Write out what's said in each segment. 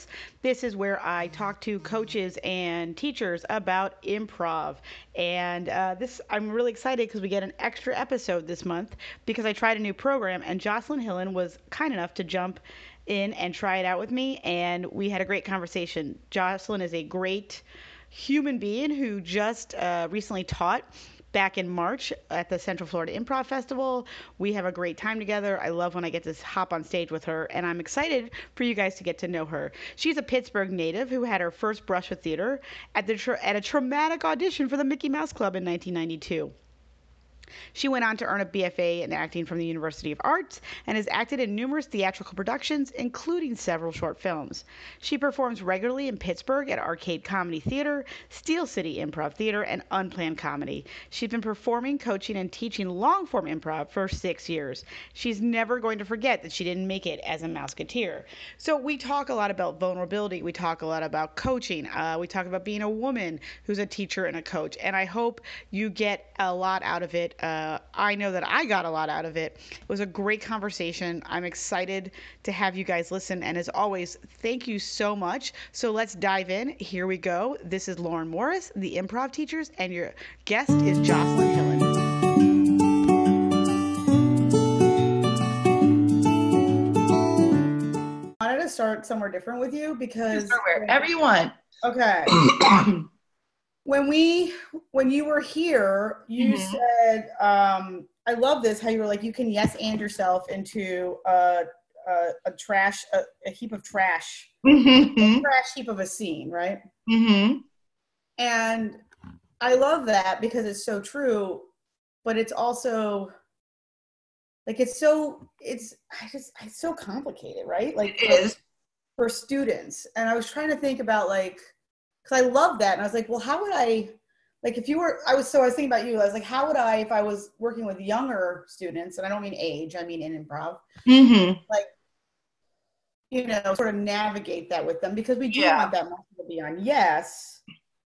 Morris. This is where I talk to coaches and teachers about improv. And uh, this, I'm really excited because we get an extra episode this month because I tried a new program, and Jocelyn Hillen was kind enough to jump in and try it out with me, and we had a great conversation. Jocelyn is a great human being who just uh, recently taught back in March at the Central Florida Improv Festival. We have a great time together. I love when I get to hop on stage with her, and I'm excited for you guys to get to know her. She's a Pittsburgh native who had her first brush with theater at the at a traumatic audition for the Mickey Mouse Club in 1992. She went on to earn a BFA in acting from the University of Arts and has acted in numerous theatrical productions, including several short films. She performs regularly in Pittsburgh at Arcade Comedy Theater, Steel City Improv Theater, and Unplanned Comedy. She's been performing, coaching, and teaching long form improv for six years. She's never going to forget that she didn't make it as a Mouseketeer. So we talk a lot about vulnerability. We talk a lot about coaching. Uh, we talk about being a woman who's a teacher and a coach. And I hope you get a lot out of it uh, I know that I got a lot out of it. It was a great conversation. I'm excited to have you guys listen. And as always, thank you so much. So let's dive in. Here we go. This is Lauren Morris, the improv teachers, and your guest is Jocelyn Hillen. I wanted to start somewhere different with you because start wherever you want. Okay. when we when you were here you mm-hmm. said um i love this how you were like you can yes and yourself into a a, a trash a, a, heap of trash mm-hmm. trash heap of a scene right mm-hmm. and i love that because it's so true but it's also like it's so it's i just it's so complicated right like it is for students and i was trying to think about like because I love that. And I was like, well, how would I, like, if you were, I was, so I was thinking about you, I was like, how would I, if I was working with younger students, and I don't mean age, I mean in improv, mm-hmm. like, you know, sort of navigate that with them because we do yeah. want that muscle to be on yes,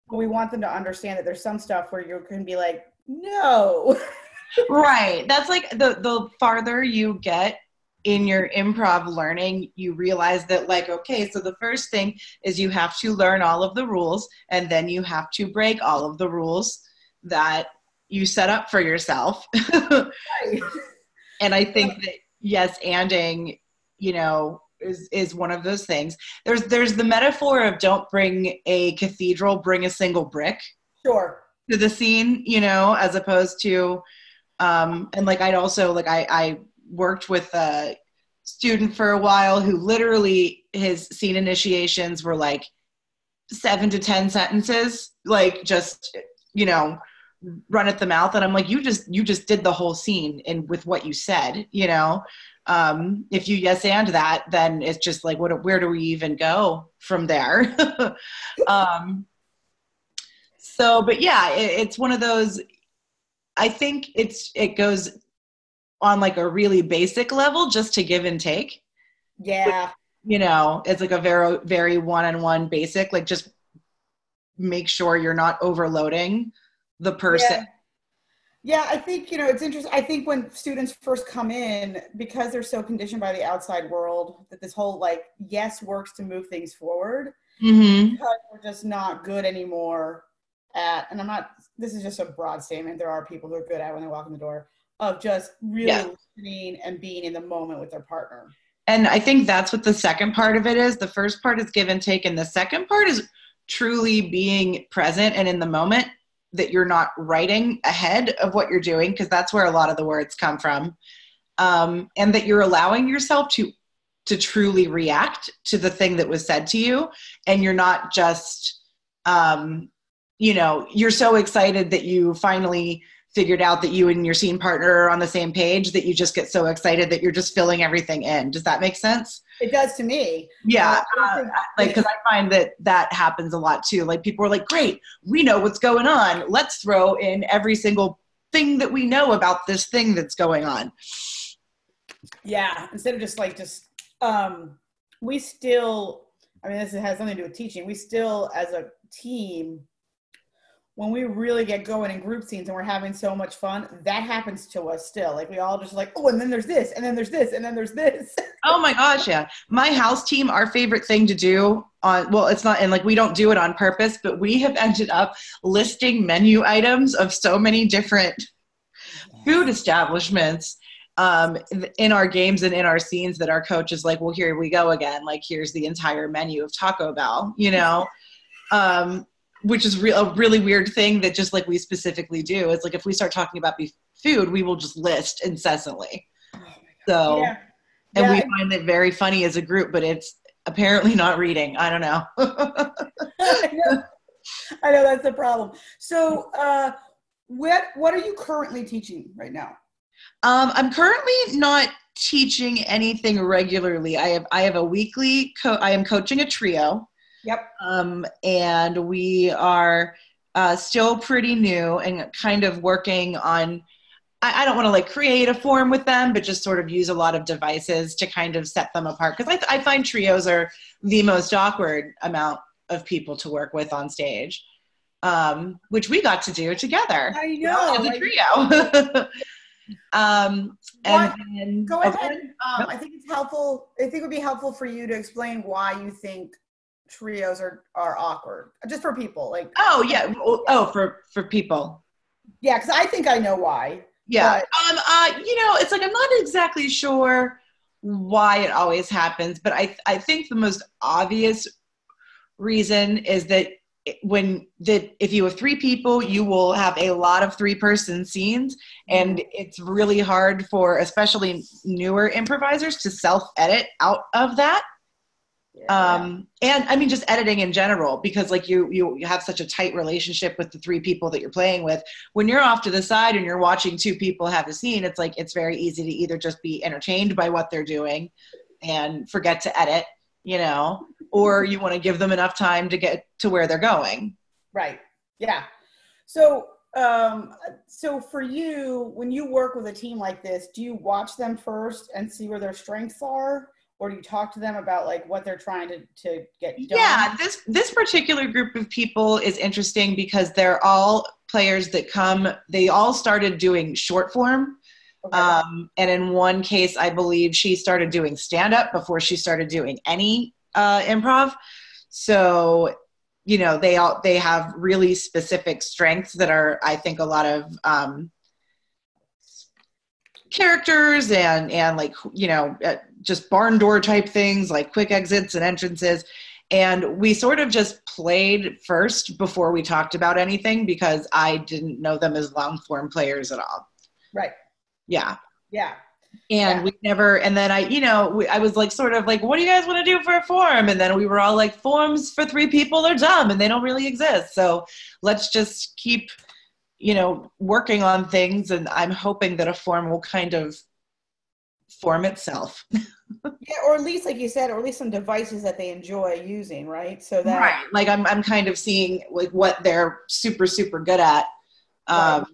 but we want them to understand that there's some stuff where you can be like, no. right. That's like the the farther you get in your improv learning, you realize that, like, okay, so the first thing is you have to learn all of the rules, and then you have to break all of the rules that you set up for yourself. and I think that, yes, anding, you know, is, is one of those things. There's there's the metaphor of don't bring a cathedral, bring a single brick. Sure. To the scene, you know, as opposed to um and like I'd also like I I worked with a student for a while who literally his scene initiations were like seven to ten sentences like just you know run at the mouth. And i'm like you just you just did the whole scene and with what you said you know? Um if you yes and that then it's just like what where do we even go from there? Um so but yeah it, it's one of those i think it's it goes on like a really basic level just to give and take. Yeah. you know, it's like a very, very one on one basic, like just make sure you're not overloading the person. Yeah. Yeah, I think, you know, it's interesting. I think when students first come in, because they're so conditioned by the outside world, that this whole like, yes works to move things forward, mm-hmm. because we're just not good anymore at, and I'm not, this is just a broad statement. There are people who are good at when they walk in the door, of just really yeah. listening and being in the moment with their partner. And I think that's what the second part of it is. The first part is give and take, and the second part is truly being present and in the moment that you're not writing ahead of what you're doing, because that's where a lot of the words come from. Um, and that you're allowing yourself to to truly react to the thing that was said to you and you're not just um, you know you're so excited that you finally figured out that you and your scene partner are on the same page that you just get so excited that you're just filling everything in. Does that make sense? It does to me. Yeah, uh, like because I find that that happens a lot too. Like people are like, "Great, we know what's going on. Let's throw in every single thing that we know about this thing that's going on." Yeah, instead of just like just um, we still. I mean, this has something to do with teaching. We still, as a team, when we really get going in group scenes and we're having so much fun, that happens to us still. Like we all just like, oh, and then there's this, and then there's this, and then there's this. oh my gosh, yeah. My house team, our favorite thing to do on well, it's not and like we don't do it on purpose, but we have ended up listing menu items of so many different food establishments um, in our games and in our scenes that our coach is like, well, here we go again. Like, here's the entire menu of Taco Bell, you know? Um, which is re- a really weird thing that just like we specifically do. is like if we start talking about beef food, we will just list incessantly. Oh so, yeah. and yeah. we find it very funny as a group, but it's apparently not reading. I don't know. I know. I know that's the problem. So, uh, what what are you currently teaching right now? Um, I'm currently not teaching anything regularly. I have I have a weekly. Co- I am coaching a trio. Yep. Um, and we are uh, still pretty new and kind of working on. I, I don't want to like create a form with them, but just sort of use a lot of devices to kind of set them apart. Because I, I find trios are the most awkward amount of people to work with on stage, um, which we got to do together. I know as a trio. um, and, and, go ahead. Um, I think it's helpful. I think it would be helpful for you to explain why you think trios are are awkward just for people like oh yeah oh for for people yeah because i think i know why yeah but. um uh you know it's like i'm not exactly sure why it always happens but i i think the most obvious reason is that when that if you have three people you will have a lot of three person scenes and mm-hmm. it's really hard for especially newer improvisers to self edit out of that um and i mean just editing in general because like you you have such a tight relationship with the three people that you're playing with. When you're off to the side and you're watching two people have a scene it's like it's very easy to either just be entertained by what they're doing and forget to edit you know or you want to give them enough time to get to where they're going. Right. Yeah. So um so for you when you work with a team like this do you watch them first and see where their strengths are or do you talk to them about like what they're trying to, to get done? Yeah, this this particular group of people is interesting because they're all players that come. They all started doing short form, okay. um, and in one case, I believe she started doing stand up before she started doing any uh, improv. So you know they all they have really specific strengths that are i think a lot of um, characters and and like you know uh, just barn door type things like quick exits and entrances. And we sort of just played first before we talked about anything because i didn't know them as long form players at all. Right. Yeah. Yeah. And yeah. we never and then i you know we, i was like sort of like what do you guys want to do for a form? And then we were all like forms for three people are dumb and they don't really exist. So let's just keep you know, working on things, and I'm hoping that a form will kind of form itself. yeah, or at least, like you said, or at least some devices that they enjoy using, right? So that right, like I'm, I'm kind of seeing like what they're super, super good at. Um, right.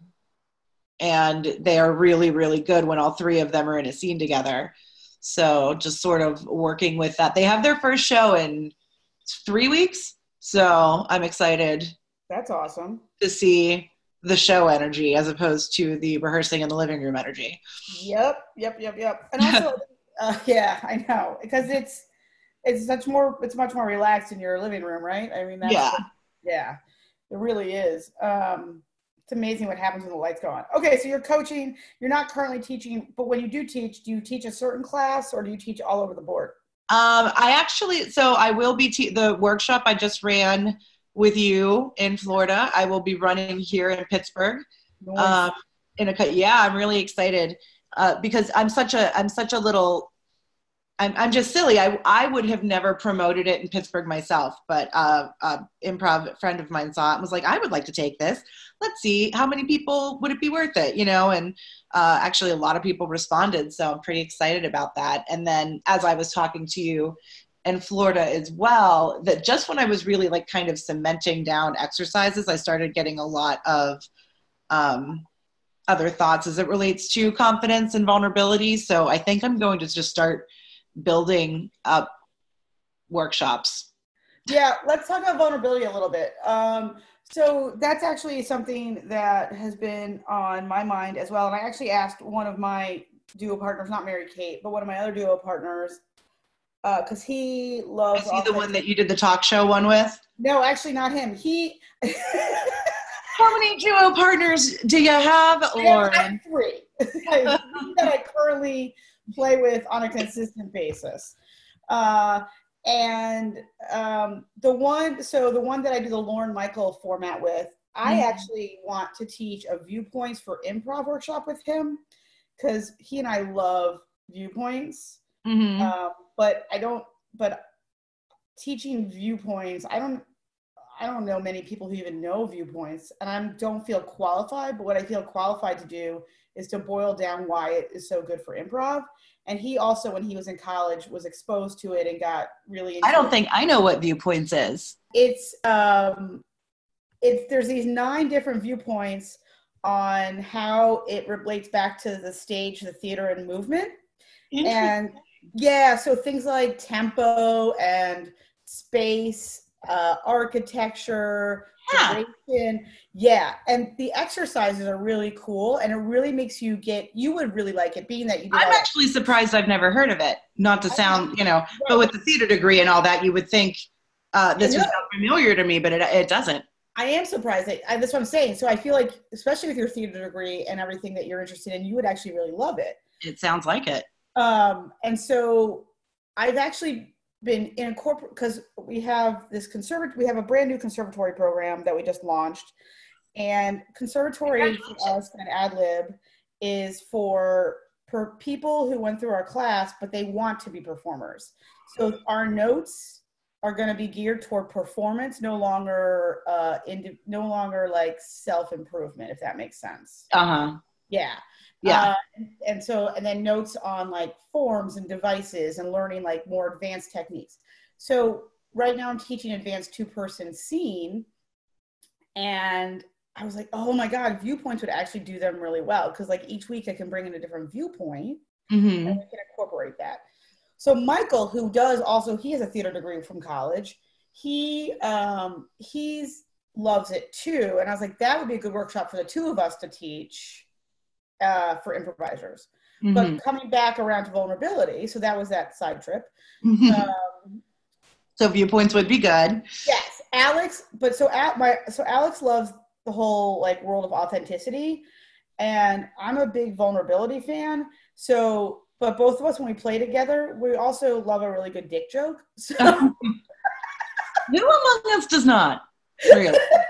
And they are really, really good when all three of them are in a scene together. So just sort of working with that. They have their first show in three weeks. So I'm excited. That's awesome. To see the show energy as opposed to the rehearsing in the living room energy. Yep, yep, yep, yep. And also, uh, yeah, I know because it's it's much more it's much more relaxed in your living room, right? I mean, that's yeah, yeah, it really is. Um, it's amazing what happens when the lights go on. Okay, so you're coaching. You're not currently teaching, but when you do teach, do you teach a certain class or do you teach all over the board? Um, I actually, so I will be te- the workshop I just ran with you in Florida. I will be running here in Pittsburgh. Nice. Um, in a yeah, I'm really excited uh, because I'm such a I'm such a little I'm, I'm just silly. I, I would have never promoted it in Pittsburgh myself, but uh, a improv friend of mine saw it and was like, I would like to take this. Let's see how many people would it be worth it, you know? And uh, actually, a lot of people responded, so I'm pretty excited about that. And then as I was talking to you and Florida as well, that just when I was really like kind of cementing down exercises, I started getting a lot of um, other thoughts as it relates to confidence and vulnerability. So I think I'm going to just start building up workshops. Yeah, let's talk about vulnerability a little bit. Um, So that's actually something that has been on my mind as well. And I actually asked one of my duo partners, not Mary Kate, but one of my other duo partners, because uh, he loves. Is he the one that you did the talk show one with? No, actually not him. He. How many duo partners do you have, Lauren? I have three that I currently play with on a consistent basis. Uh, and um, the one, so the one that I do the Lauren Michael format with, I mm-hmm. actually want to teach a viewpoints for improv workshop with him because he and I love viewpoints. Mm-hmm. Um, but I don't, but teaching viewpoints, I don't, I don't know many people who even know viewpoints, and I don't feel qualified. But what I feel qualified to do is to boil down why it is so good for improv. And he also, when he was in college, was exposed to it and got really. I don't it. think I know what viewpoints is. It's um, it's there's these nine different viewpoints on how it relates back to the stage, the theater, and movement. And yeah, so things like tempo and space uh, architecture, yeah. duration. Yeah, and the exercises are really cool, and it really makes you get. You would really like it, being that you. I'm actually it. surprised I've never heard of it. Not to sound, you know, right. but with the theater degree and all that, you would think uh, this was familiar to me, but it it doesn't. I am surprised. I, that's what I'm saying. So I feel like, especially with your theater degree and everything that you're interested in, you would actually really love it. It sounds like it. Um, and so I've actually been in a corporate because we have this conservatory we have a brand new conservatory program that we just launched. And conservatory for us and ad lib is for for people who went through our class but they want to be performers. So our notes are going to be geared toward performance no longer uh in no longer like self improvement if that makes sense. Uh-huh. Yeah yeah. Uh, and, and so and then notes on like forms and devices and learning like more advanced techniques. So right now i'm teaching advanced two person scene and i was like oh my god viewpoints would actually do them really well because like each week i can bring in a different viewpoint mm-hmm. and we can incorporate that. So michael who does also he has a theater degree from college he um he's loves it too and i was like that would be a good workshop for the two of us to teach uh, for improvisers. Mm-hmm. But coming back around to vulnerability, so that was that side trip. Mm-hmm. Um, so viewpoints would be good. Yes, Alex. But so at my so Alex loves the whole like world of authenticity, and I'm a big vulnerability fan. So, but both of us when we play together, we also love a really good dick joke. So. Who among us does not? Really.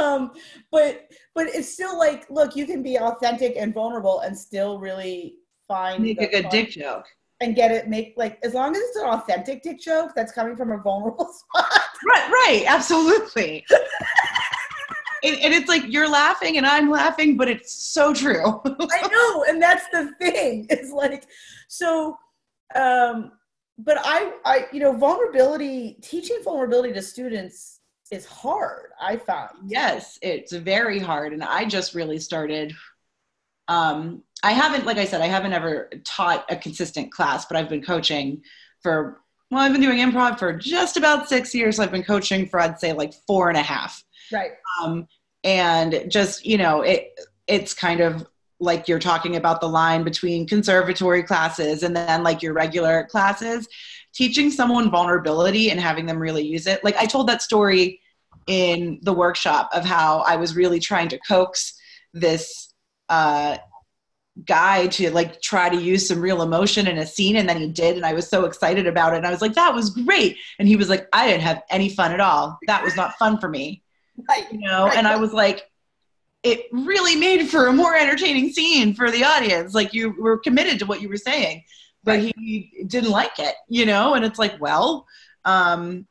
um, but but it's still like, look, you can be authentic and vulnerable and still really find make a good dick joke and get it make like as long as it's an authentic dick joke that's coming from a vulnerable spot. Right, right, absolutely. and, and, it's like you're laughing and I'm laughing, but it's so true. I know, and that's the thing. It's like so um but I I you know vulnerability teaching vulnerability to students is hard i found. Yes it's very hard and i just really started um, i haven't like i said i haven't ever taught a consistent class but i've been coaching for well i've been doing improv for just about six years. I've been coaching for i'd say like four and a half. Right. Um, and just you know it it's kind of like you're talking about the line between conservatory classes and then like your regular classes teaching someone vulnerability and having them really use it. Like I told that story in the workshop of how I was really trying to coax this uh, guy to like try to use some real emotion in a scene and then he did and I was so excited about it and I was like that was great. And he was like I didn't have any fun at all. That was not fun for me. Right, you know right. and I was like it really made for a more entertaining scene for the audience. Like you were committed to what you were saying but he didn't like it, you know, and it's like, well, um,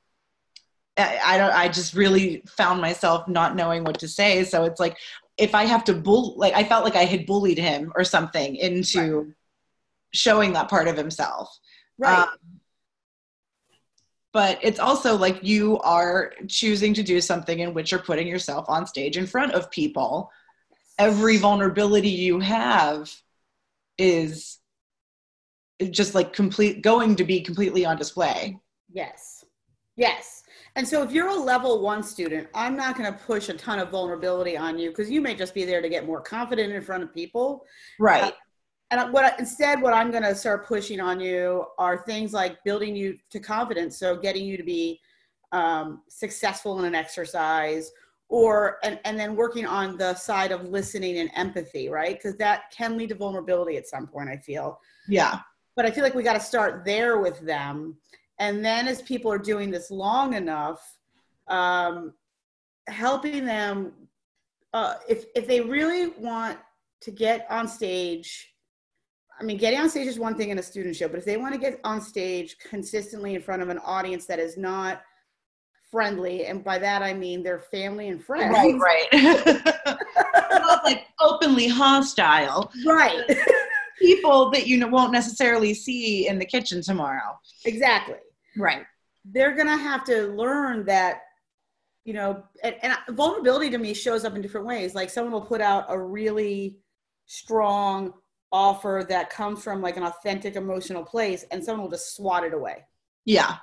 I, I don't, I just really found myself not knowing what to say. So it's like, if I have to bull, like I felt like I had bullied him or something into right. showing that part of himself. Right. Um, but it's also like you are choosing to do something in which you're putting yourself on stage in front of people. Every vulnerability you have is just like complete going to be completely on display. Yes. Yes. And so if you're a level one student, I'm not going to push a ton of vulnerability on you because you may just be there to get more confident in front of people. Right. Uh, and what instead, what I'm going to start pushing on you are things like building you to confidence. So getting you to be um, successful in an exercise or and, and then working on the side of listening and empathy right because that can lead to vulnerability at some point i feel yeah but i feel like we got to start there with them. And then as people are doing this long enough um, helping them uh, if if they really want to get on stage i mean getting on stage is one thing in a student show but if they want to get on stage consistently in front of an audience that is not friendly and by that i mean their family and friends. Right right. Not like openly hostile. Right people that you won't necessarily see in the kitchen tomorrow. Exactly. Right. They're gonna have to learn that you know and, and vulnerability to me shows up in different ways. Like someone will put out a really strong offer that comes from like an authentic emotional place and someone will just swat it away. Yeah.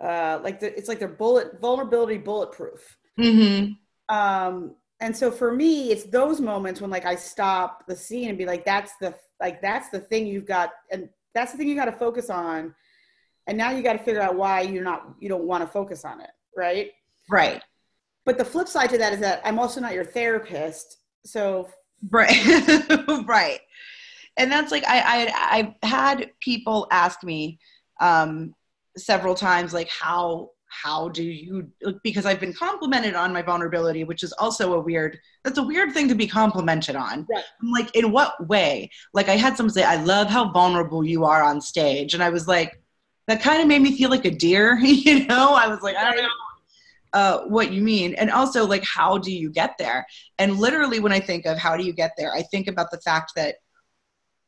Uh like the, it's like their bullet vulnerability bulletproof. Mm-hmm. um and so for me it's those moments when like i stop the scene and be like that's the like that's the thing you've got and that's the thing you got to focus on. And now you got to figure out why you're not you don't want to focus on it right? Right. But the flip side to that is that i'm also not your therapist so right. Right. And that's like i i i've had people ask me um several times like how how do you because i've been complimented on my vulnerability which is also a weird that's a weird thing to be complimented on. Right. i'm like in what way? Like i had someone say i love how vulnerable you are on stage and i was like that kind of made me feel like a deer you know? I was like i don't know uh, what you mean. And also like how do you get there? And literally when i think of how do you get there i think about the fact that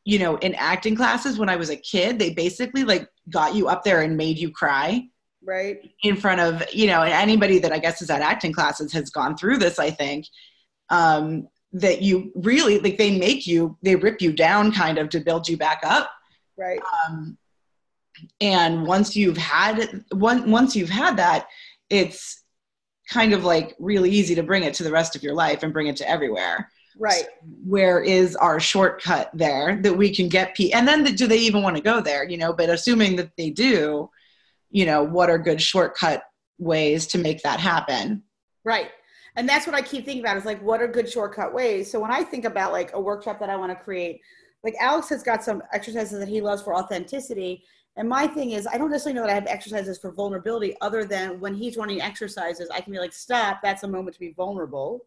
you know in acting classes when i was a kid they basically like got you up there and made you cry right? In front of you know and anybody that i guess is at acting classes has gone through this i think um that you really like they make you they rip you down kind of to build you back up. Right. Um and once you've had one once you've had that it's kind of like really easy to bring it to the rest of your life and bring it to everywhere. Right. So where is our shortcut there that we can get p and then the, do they even want to go there you know? But assuming that they do you know what are good shortcut ways to make that happen right and that's what i keep thinking about is like what are good shortcut ways so when i think about like a workshop that i want to create like alex has got some exercises that he loves for authenticity and my thing is, I don't necessarily know that I have exercises for vulnerability other than when he's running exercises, I can be like, stop, that's a moment to be vulnerable.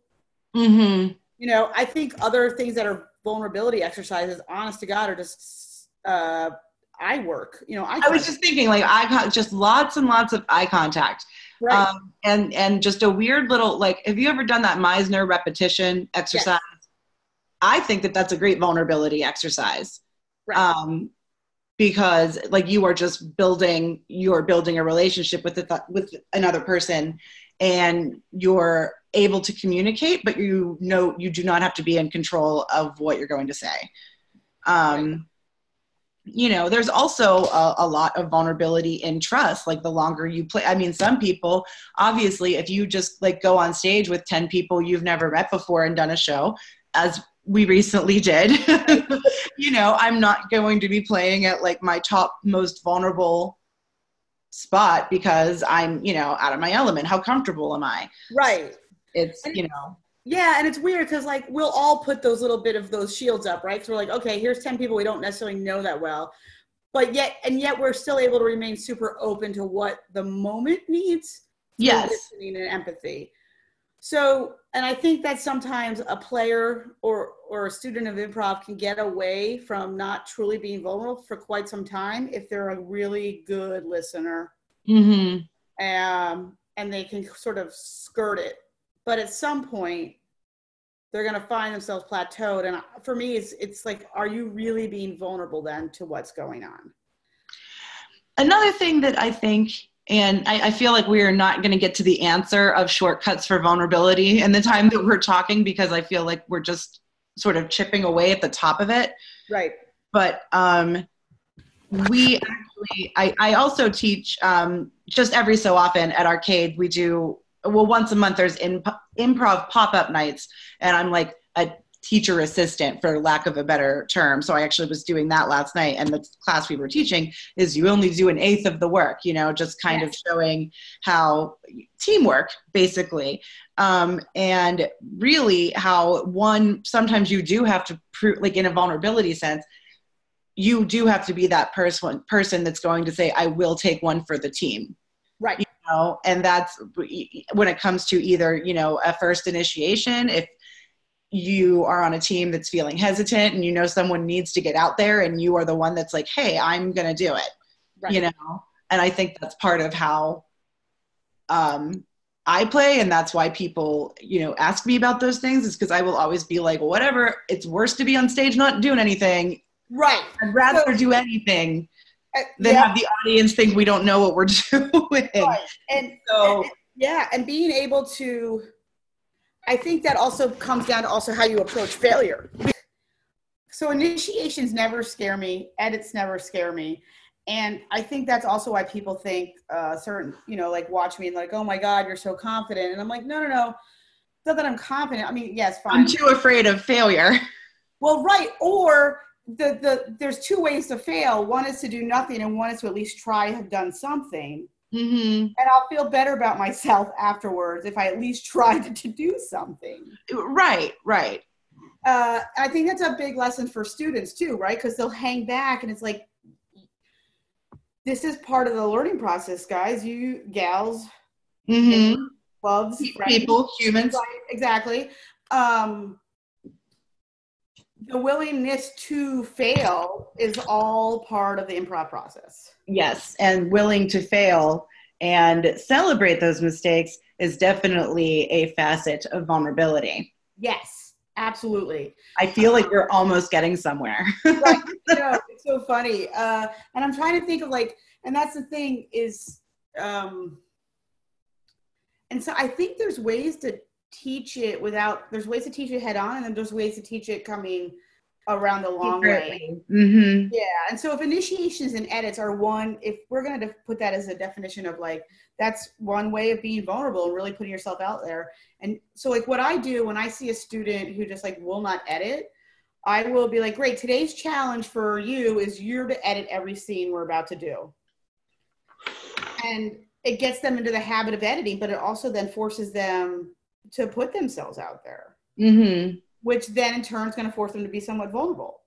Mm-hmm. You know, I think other things that are vulnerability exercises, honest to God, are just uh, eye work. You know, I, I was just thinking like eye con- just lots and lots of eye contact. Right. Um, and and just a weird little like have you ever done that Meisner repetition exercise? Yes. I think that that's a great vulnerability exercise. Right. Um, because like you are just building you're building a relationship with the, with another person and you're able to communicate but you know you do not have to be in control of what you're going to say um, right. You know there's also a, a, lot of vulnerability in trust like the longer you play i mean some people obviously if you just like go on stage with 10 people you've never met before and done a show as we recently did. you know, I'm not going to be playing at like my top most vulnerable spot because I'm, you know, out of my element. How comfortable am I? Right. It's, you know. Yeah, and it's weird because like we'll all put those little bit of those shields up, right? So we're like, okay, here's 10 people we don't necessarily know that well. But yet and yet we're still able to remain super open to what the moment needs. Yes. Listening and empathy. So, and I think that sometimes a player or or a student of improv can get away from not truly being vulnerable for quite some time if they're a really good listener. Mm-hmm. Um, and they can sort of skirt it. But at some point, they're going to find themselves plateaued. And for me, it's it's like, are you really being vulnerable then to what's going on? Another thing that I think and I, I, feel like we are not going to get to the answer of shortcuts for vulnerability in the time that we're talking because I feel like we're just sort of chipping away at the top of it. Right. But um, we actually, I, I also teach um, just every so often at Arcade. We do well once a month. There's in, improv pop up nights, and I'm like a teacher assistant for lack of a better term so i actually was doing that last night and the class we were teaching is you only do an eighth of the work you know just kind yes. of showing how teamwork basically um, and really how one sometimes you do have to prove like in a vulnerability sense you do have to be that person person that's going to say i will take one for the team right you know and that's when it comes to either you know a first initiation if you are on a team that's feeling hesitant and you know someone needs to get out there and you are the one that's like hey i'm going to do it right. you know? And i think that's part of how um, i play and that's why people you know ask me about those things is because i will always be like whatever it's worse to be on stage not doing anything. Right. I'd rather so, do anything than yeah. have the audience think we don't know what we're doing right. and so and, yeah and being able to I think that also comes down to also how you approach failure. So initiations never scare me, edits never scare me. And I think that's also why people think uh, certain, you know, like watch me and like, oh my God, you're so confident. And I'm like, no, no, no. It's not that I'm confident. I mean, yes, fine. I'm too afraid of failure. Well, right. Or the, the there's two ways to fail. One is to do nothing, and one is to at least try have done something. Mm-hmm. And I'll feel better about myself afterwards if I at least tried to do something. Right, right. Uh, I think that's a big lesson for students too, right? Because they'll hang back and it's like, this is part of the learning process, guys. You gals, mm-hmm. loves, people, humans. Right, exactly. Um, the willingness to fail is all part of the improv process. Yes, and willing to fail and celebrate those mistakes is definitely a facet of vulnerability. Yes, absolutely. I feel like we're almost getting somewhere. right. No, it's so funny. Uh, and I'm trying to think of like, and that's the thing is, um, and so I think there's ways to teach it without there's ways to teach it head on and then there's ways to teach it coming around the long way. Mm-hmm. yeah and so if initiations and edits are one if we're going to put that as a definition of like that's one way of being vulnerable and really putting yourself out there. And so like what i do when i see a student who just like will not edit i will be like great today's challenge for you is you're to edit every scene we're about to do. And it gets them into the habit of editing but it also then forces them to put themselves out there, mm-hmm. which then in turn is going to force them to be somewhat vulnerable.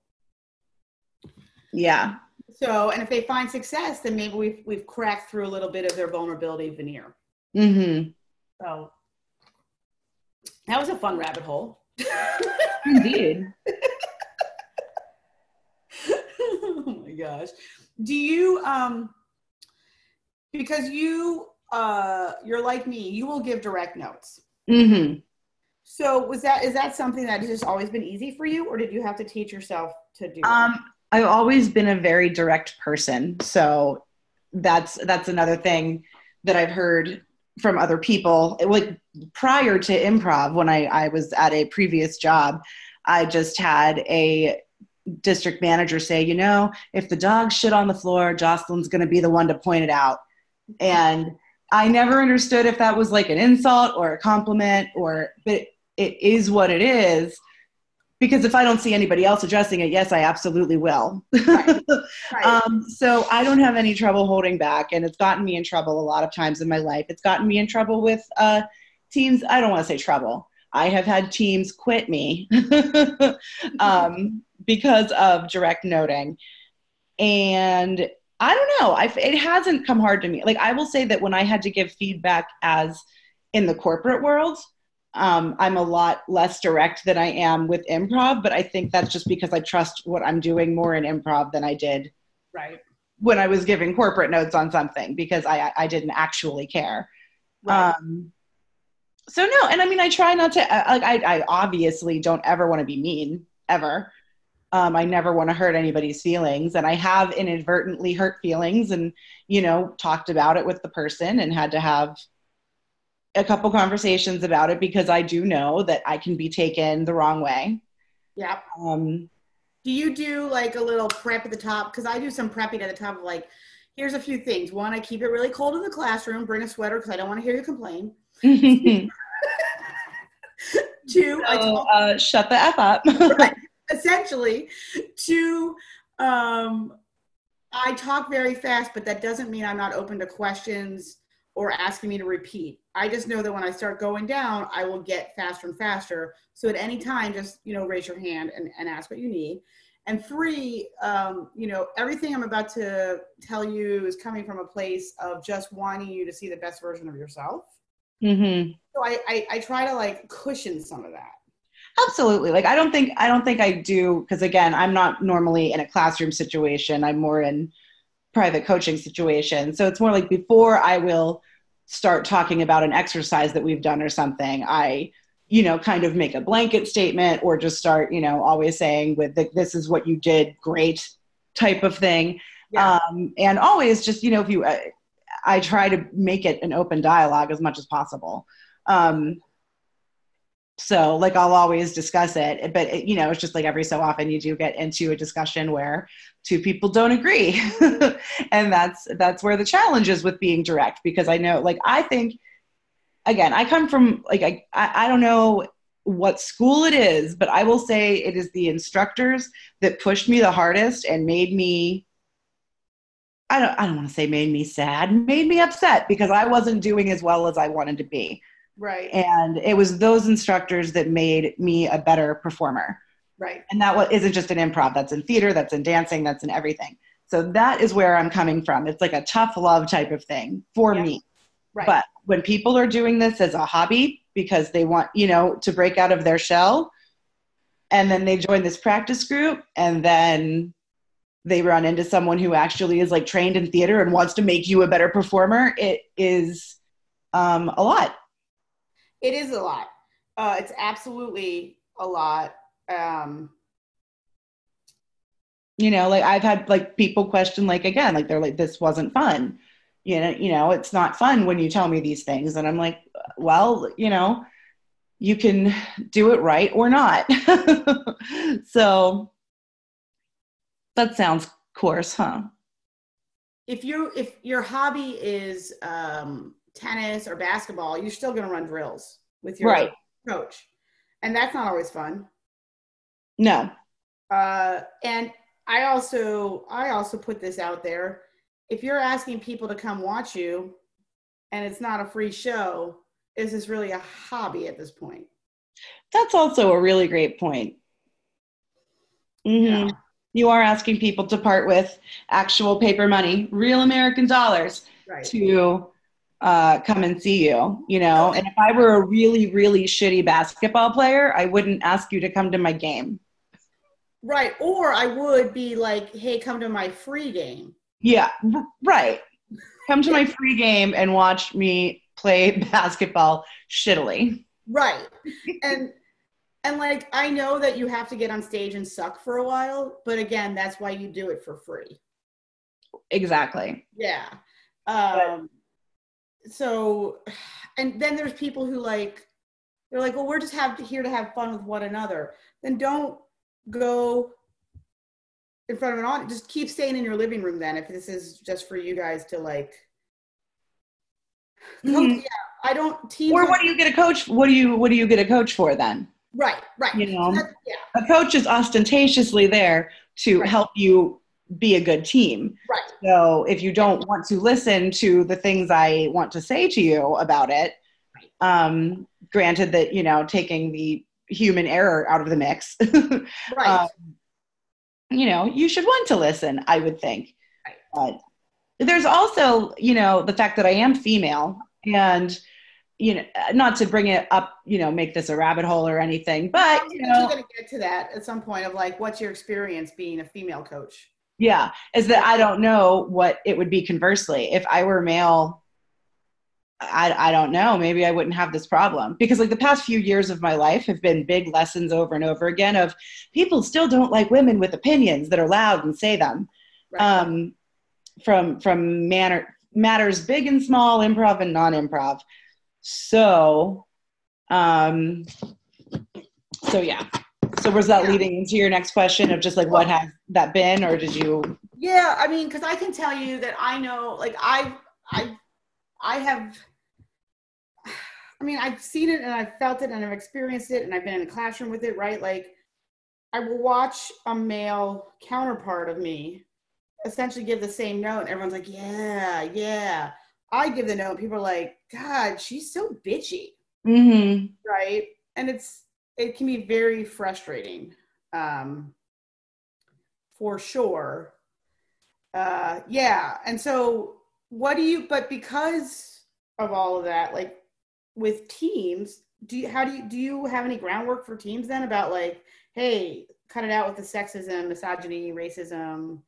Yeah. So, and if they find success, then maybe we've we've cracked through a little bit of their vulnerability veneer. Mm-hmm. So that was a fun rabbit hole. Indeed. oh my gosh. Do you um because you uh you're like me, you will give direct notes. Mm-hmm. So was that is that something that has just always been easy for you, or did you have to teach yourself to do? Um, I've always been a very direct person, so that's that's another thing that I've heard from other people. Like prior to improv, when I I was at a previous job, I just had a district manager say, you know, if the dog shit on the floor, Jocelyn's going to be the one to point it out, and I never understood if that was like an insult or a compliment or, but it is what it is. Because if I don't see anybody else addressing it, yes, I absolutely will. Right. Right. um, so I don't have any trouble holding back, and it's gotten me in trouble a lot of times in my life. It's gotten me in trouble with uh, teams. I don't want to say trouble. I have had teams quit me um, because of direct noting. And I don't know. I it hasn't come hard to me. Like I will say that when I had to give feedback as in the corporate world, um, I'm a lot less direct than I am with improv. But I think that's just because I trust what I'm doing more in improv than I did right when I was giving corporate notes on something because I I didn't actually care. Right. Um, so no, and I mean I try not to like I I obviously don't ever want to be mean ever. Um, I never want to hurt anybody's feelings. And I have inadvertently hurt feelings and, you know, talked about it with the person and had to have a couple conversations about it because I do know that I can be taken the wrong way. Yeah. Um, Do you do like a little prep at the top? Because I do some prepping at the top of like, here's a few things. One, I keep it really cold in the classroom. Bring a sweater because I don't want to hear you complain. Two, I So, talk, uh, shut the f up. essentially. Two, um, I talk very fast, but that doesn't mean I'm not open to questions or asking me to repeat. I just know that when I start going down, I will get faster and faster. So at any time, just you know, raise your hand and, and ask what you need. And three, um, you know, everything I'm about to tell you is coming from a place of just wanting you to see the best version of yourself. mm-hmm. So I, I, I try to like cushion some of that. Absolutely. Like I don't think I don't think I do because again, I'm not normally in a classroom situation. I'm more in private coaching situation. So it's more like before I will start talking about an exercise that we've done or something, I you know kind of make a blanket statement or just start, you know, always saying with the, this is what you did great type of thing. Yeah. Um, and always just, you know, if you uh, I try to make it an open dialogue as much as possible. Um, so like i'll always discuss it but it, you know it's just like every so often you do get into a discussion where two people don't agree. And that's that's where the challenge is with being direct because i know like i think again i come from like i i, don't know what school it is but i will say it is the instructors that pushed me the hardest and made me I don't, I don't want to say made me sad, made me upset because I wasn't doing as well as I wanted to be Right. and it was those instructors that made me a better performer Right. and that isn't just an improv that's in theater that's in dancing that's in everything so that is where i'm coming from it's like a tough love type of thing for Yeah. me Right. but when people are doing this as a hobby because they want you know to break out of their shell and then they join this practice group and then they run into someone who actually is like trained in theater and wants to make you a better performer it is um, a lot It is a lot. Uh, it's absolutely a lot. Um, you know like i've had like people question like again like they're like this wasn't fun you know you know it's not fun when you tell me these things and i'm like well you know you can do it right or not so that sounds coarse huh if you if your hobby is um, tennis or basketball, you're still going to run drills with your Right. coach, and that's not always fun. no Uh, and I also I also put this out there. If you're asking people to come watch you, and it's not a free show, is this really a hobby at this point? that's also a really great point Mm-hmm. Yeah. you are asking people to part with actual paper money real american dollars Right. to uh, come and see you, you know. And if I were a really, really shitty basketball player, I wouldn't ask you to come to my game. Right. Or I would be like, hey, come to my free game. Yeah, right. Come to my free game and watch me play basketball shittily. Right. and and like I know that you have to get on stage and suck for a while, but again, that's why you do it for free. Exactly. Yeah. Um so and then there's people who like they're like, well, we're just have here to have fun with one another. Then don't go in front of an audience. Just keep staying in your living room then if this is just for you guys to like Mhm. yeah, I don't teams Or what do you get a coach? What do you what do you get a coach for then? right, right. You know? So yeah, A coach is ostentatiously there to Right. help you be a good team. right. So if you don't want to listen to the things I want to say to you about it, um, granted that you know taking the human error out of the mix, Right. um, you know you should want to listen. I would think, Right. but there's also you know the fact that I am female and you know not to bring it up you know make this a rabbit hole or anything but you know, You're going to get to that at some point of like, what's your experience being a female coach? Yeah, is that I don't know what it would be conversely. If I were male, I, I don't know. Maybe I wouldn't have this problem because, like, the past few years of my life have been big lessons over and over again of people still don't like women with opinions that are loud and say them. Right. Um, from from manner matters big and small, improv and non-improv. So, um, so yeah. So was that Yeah. leading into your next question of just like what has that been, or did you? Yeah, I mean, because I can tell you that I know, like I, I, I have. I mean, I've seen it and I've felt it and I've experienced it and I've been in a classroom with it, right? Like, I will watch a male counterpart of me essentially give the same note. And everyone's like, yeah, yeah. I give the note. People are like, God, she's so bitchy, Mm-hmm. right? And it's it can be very frustrating, um, for sure. Uh, yeah. And so, what do you? But because of all of that, like with teams, do you? How do you? Do you have any groundwork for teams then about like, hey, cut it out with the sexism, misogyny, racism,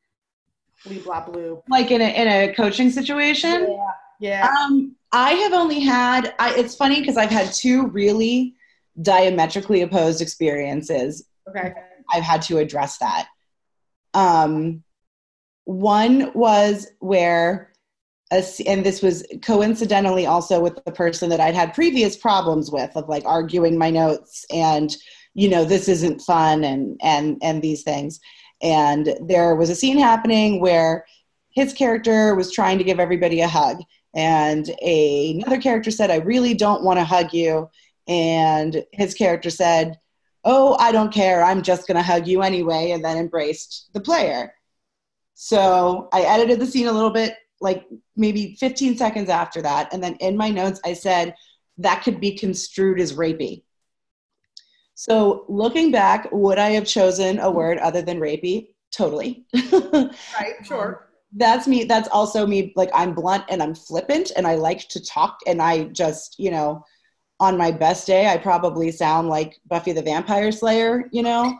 bleep blah bloop. Like in a in a coaching situation. Yeah. Um, I have only had. I, it's funny because I've had two really diametrically opposed experiences. Okay. I've had to address that. Um, one was where, a, and this was coincidentally also with the person that I'd had previous problems with, of like arguing my notes and, you know, this isn't fun and and and these things. And there was a scene happening where his character was trying to give everybody a hug, and a, another character said, "I really don't want to hug you," and his character said oh, I don't care, I'm just going to hug you anyway, and then embraced the player. So I edited the scene a little bit, like maybe 15 seconds after that. And then in my notes, I said that could be construed as rapey. So looking back, would I have chosen a word other than rapey? Totally. Right. Sure. that's me that's also me like i'm blunt and i'm flippant and i like to talk and i just you know on my best day i probably sound like buffy the vampire slayer you know?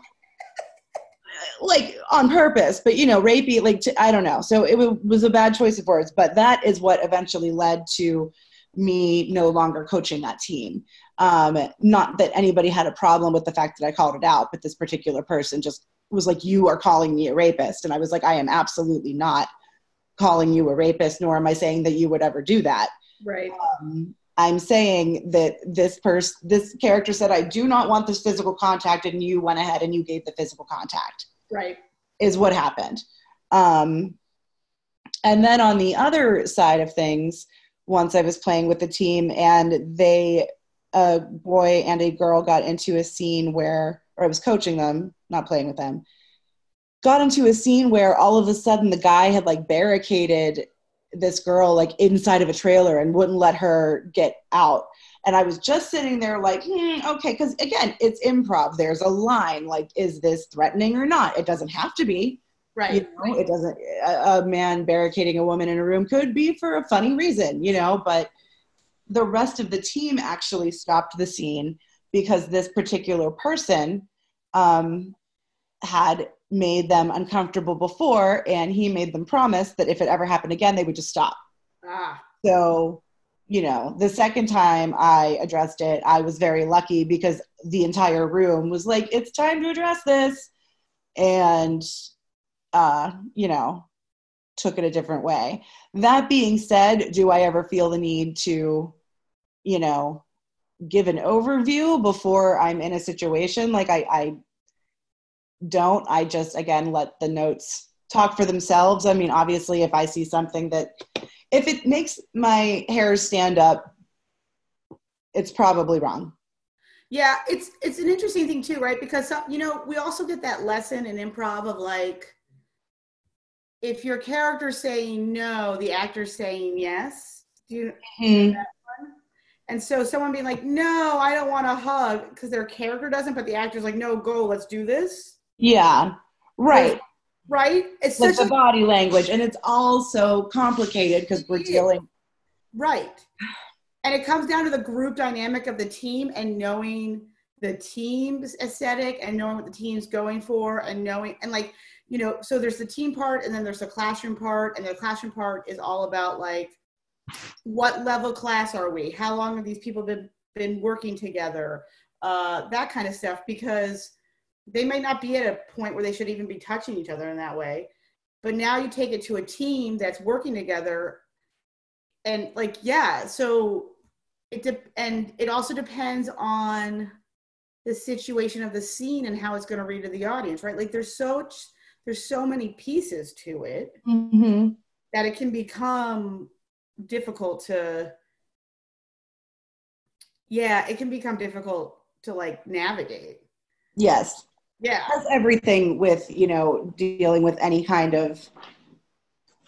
Like on purpose but you know rapey like to, i don't know. So it wa- was a bad choice of words but that is what eventually led to me no longer coaching that team. Um, not that anybody had a problem with the fact that i called it out but this particular person just was like you are calling me a rapist. And i was like i am absolutely not calling you a rapist nor am i saying that you would ever do that. Right. um, i'm saying that this person this character said i do not want this physical contact and you went ahead and you gave the physical contact Right. is what happened um, and then on the other side of things once i was playing with the team and they a boy and a girl got into a scene where or i was coaching them not playing with them got into a scene where all of a sudden the guy had like barricaded this girl like inside of a trailer and wouldn't let her get out. And i was just sitting there like hmm, okay because again it's improv. There's a line like is this threatening or not? It doesn't have to be. Right. you know it doesn't a, a man barricading a woman in a room could be for a funny reason you know but the rest of the team actually stopped the scene because this particular person um, had made them uncomfortable before and he made them promise that if it ever happened again they would just stop. Ah. so you know the second time i addressed it i was very lucky because the entire room was like it's time to address this and uh you know took it a different way. That being said do i ever feel the need to you know give an overview before i'm in a situation? Like i i don't i just again let the notes talk for themselves i mean obviously if i see something that if it makes my hair stand up it's probably wrong Yeah, it's it's an interesting thing too, right? Because some, you know we also get that lesson in improv of like, if your character's saying no, the actor's saying yes. Do you? Hmm. And so someone being like, no, I don't want a hug because their character doesn't, but the actor's like, no, go, let's do this. Yeah right Right? It's like the a body language and it's all so complicated because we're dealing Right. And it comes down to the group dynamic of the team and knowing the team's aesthetic and knowing what the team's going for and knowing and like, you know, so there's the team part and then there's the classroom part and the classroom part is all about like what level class are we? How long have these people been been working together? Uh, that kind of stuff because they might not be at a point where they should even be touching each other in that way. But now you take it to a team that's working together and like yeah so it de- and it also depends on the situation of the scene and how it's going to read to the audience, right? Like there's so there's so many pieces to it Mm-hmm. that it can become difficult to yeah, it can become difficult to like navigate. Yes. Yeah. As everything with, you know, dealing with any kind of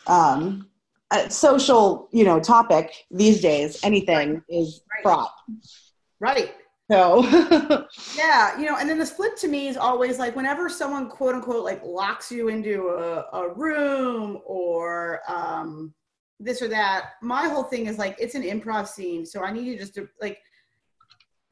um, uh, social, you know, topic these days, anything is Right. fraught. Right. So, Yeah, you know, and then the flip to me is always like whenever someone quote unquote like locks you into a, a room or um this or that, my whole thing is like it's an improv scene, so I need you just to like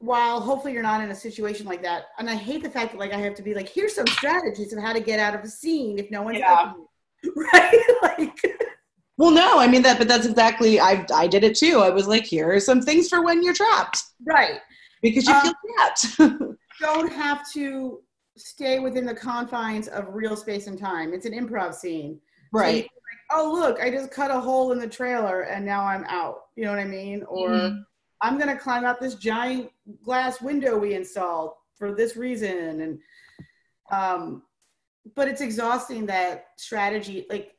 while hopefully you're not in a situation like that. And I hate the fact that like I have to be like, here's some strategies of how to get out of a scene if no one's Yeah. helping you. Right? like well, no, I mean that, but that's exactly, I, I did it too. I was like, here are some things for when you're trapped right. because you Um, feel trapped. Don't have to stay within the confines of real space and time. It's an improv scene. Right. can, like, oh look, I just cut a hole in the trailer and now I'm out. You know what I mean? Or Mhm. I'm gonna climb out this giant glass window we installed for this reason. And um, but it's exhausting that strategy. Like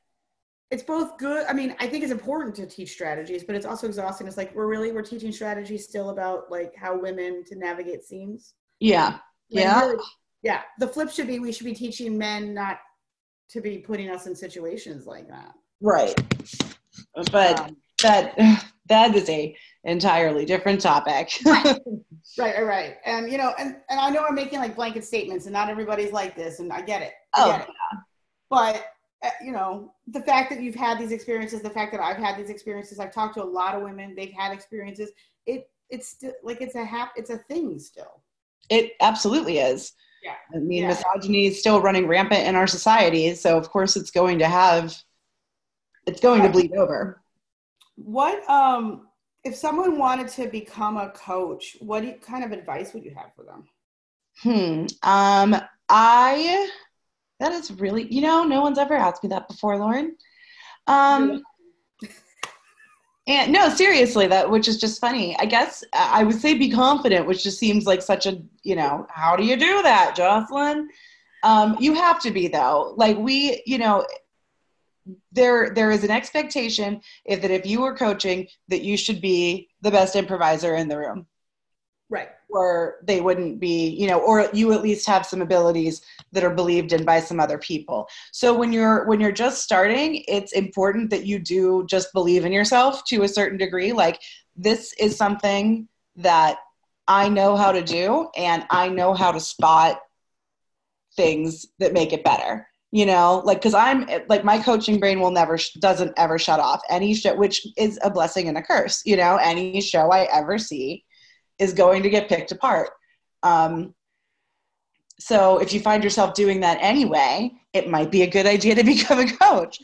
it's both good. I mean, I think it's important to teach strategies, but it's also exhausting. It's like we're really we're teaching strategies still about like how women to navigate scenes. Yeah. When Yeah. really- yeah. The flip should be we should be teaching men not to be putting us in situations like that. Right. But Um, that, that is a entirely different topic. right, right, right. And you know, and, and I know I'm making like blanket statements and not everybody's like this and I get it. I Oh, get it. But uh, you know, the fact that you've had these experiences, the fact that I've had these experiences, I've talked to a lot of women, they've had experiences. It it's still like it's a hap it's a thing still. It absolutely is. Yeah. I mean, Yeah. misogyny is still running rampant in our society, so of course it's going to have, it's going to bleed over. What um if someone wanted to become a coach, what you, kind of advice would you have for them? Hmm. Um. I. That is really. You know, no one's ever asked me that before, Lauren. Um. And no, seriously, that which is just funny. I guess uh, I would say be confident, which just seems like such a you know how do you do that, Jocelyn? Um, you have to be though. Like we, you know, there there is an expectation if that if you were coaching that you should be the best improviser in the room Right. or they wouldn't be, you know, or you at least have some abilities that are believed in by some other people. So when you're when you're just starting, it's important that you do just believe in yourself to a certain degree. Like this is something that I know how to do and I know how to spot things that make it better. You know, like because I'm like my coaching brain will never doesn't ever shut off any show, which is a blessing and a curse. You know, any show I ever see is going to get picked apart. Um, so if you find yourself doing that anyway, it might be a good idea to become a coach.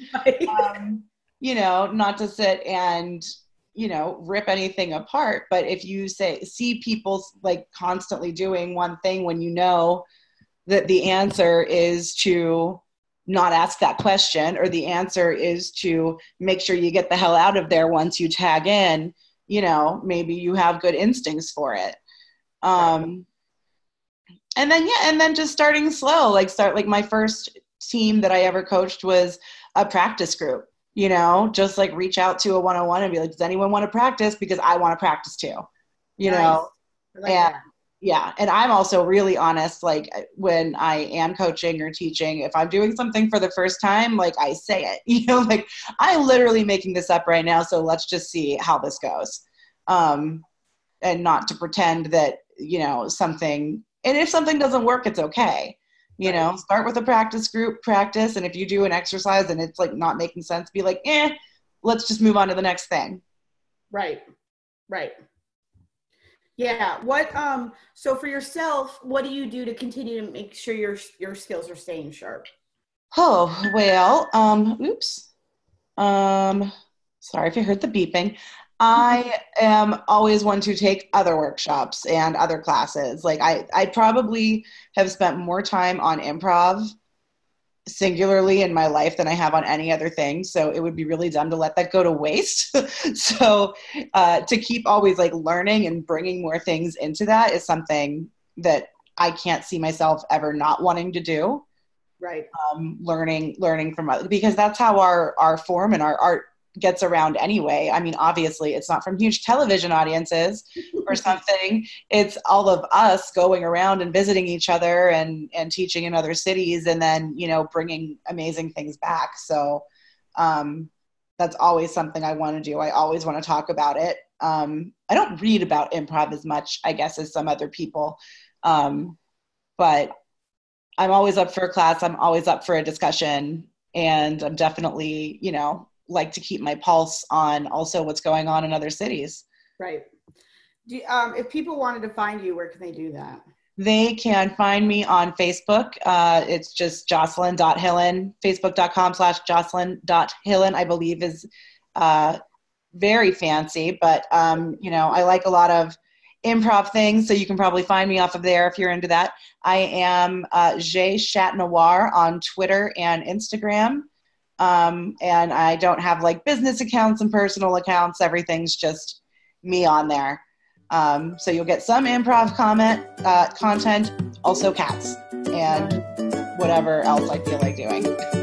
Um, you know, not to sit and you know rip anything apart, but if you say see people like constantly doing one thing when you know that the answer is to not ask that question or the answer is to make sure you get the hell out of there once you tag in you know maybe you have good instincts for it um and then yeah and then just starting slow like start like my first team that i ever coached was a practice group you know just like reach out to a one-on-one and be like does anyone want to practice because i want to practice too you know like yeah. that. Yeah and i'm also really honest like when i am coaching or teaching if i'm doing something for the first time like i say it you know like i'm literally making this up right now so let's just see how this goes um and not to pretend that you know something and if something doesn't work it's okay you know start with a practice group practice and if you do an exercise and it's like not making sense be like eh let's just move on to the next thing Right. Right. Yeah. What um so for yourself, what do you do to continue to make sure your your skills are staying sharp? Oh, well, um, oops. Um, sorry if you heard the beeping. I am always one to take other workshops and other classes. Like I, I probably have spent more time on improv singularly in my life than I have on any other thing. So it would be really dumb to let that go to waste. so uh, to keep always like learning and bringing more things into that is something that I can't see myself ever not wanting to do. Right. Um, learning, learning from others because that's how our our form and our art gets around anyway. I mean, obviously, it's not from huge television audiences or something. It's all of us going around and visiting each other and and teaching in other cities, and then you know bringing amazing things back. So um, that's always something I want to do. I always want to talk about it. Um, I don't read about improv as much, I guess, as some other people, um, but I'm always up for a class. I'm always up for a discussion, and I'm definitely, you know, like to keep my pulse on also what's going on in other cities. Right. Do, um, if people wanted to find you, where can they do that? They can find me on Facebook. Uh, it's just jocelyn.hillen, facebook.com slash jocelyn.hillen, I believe is uh, very fancy, but um, you know, I like a lot of improv things, so you can probably find me off of there if you're into that. I am uh, Jay Chatnoir on Twitter and Instagram. Um, and I don't have like business accounts and personal accounts. Everything's just me on there. Um, so you'll get some improv comment uh, content, also cats, and whatever else I feel like doing.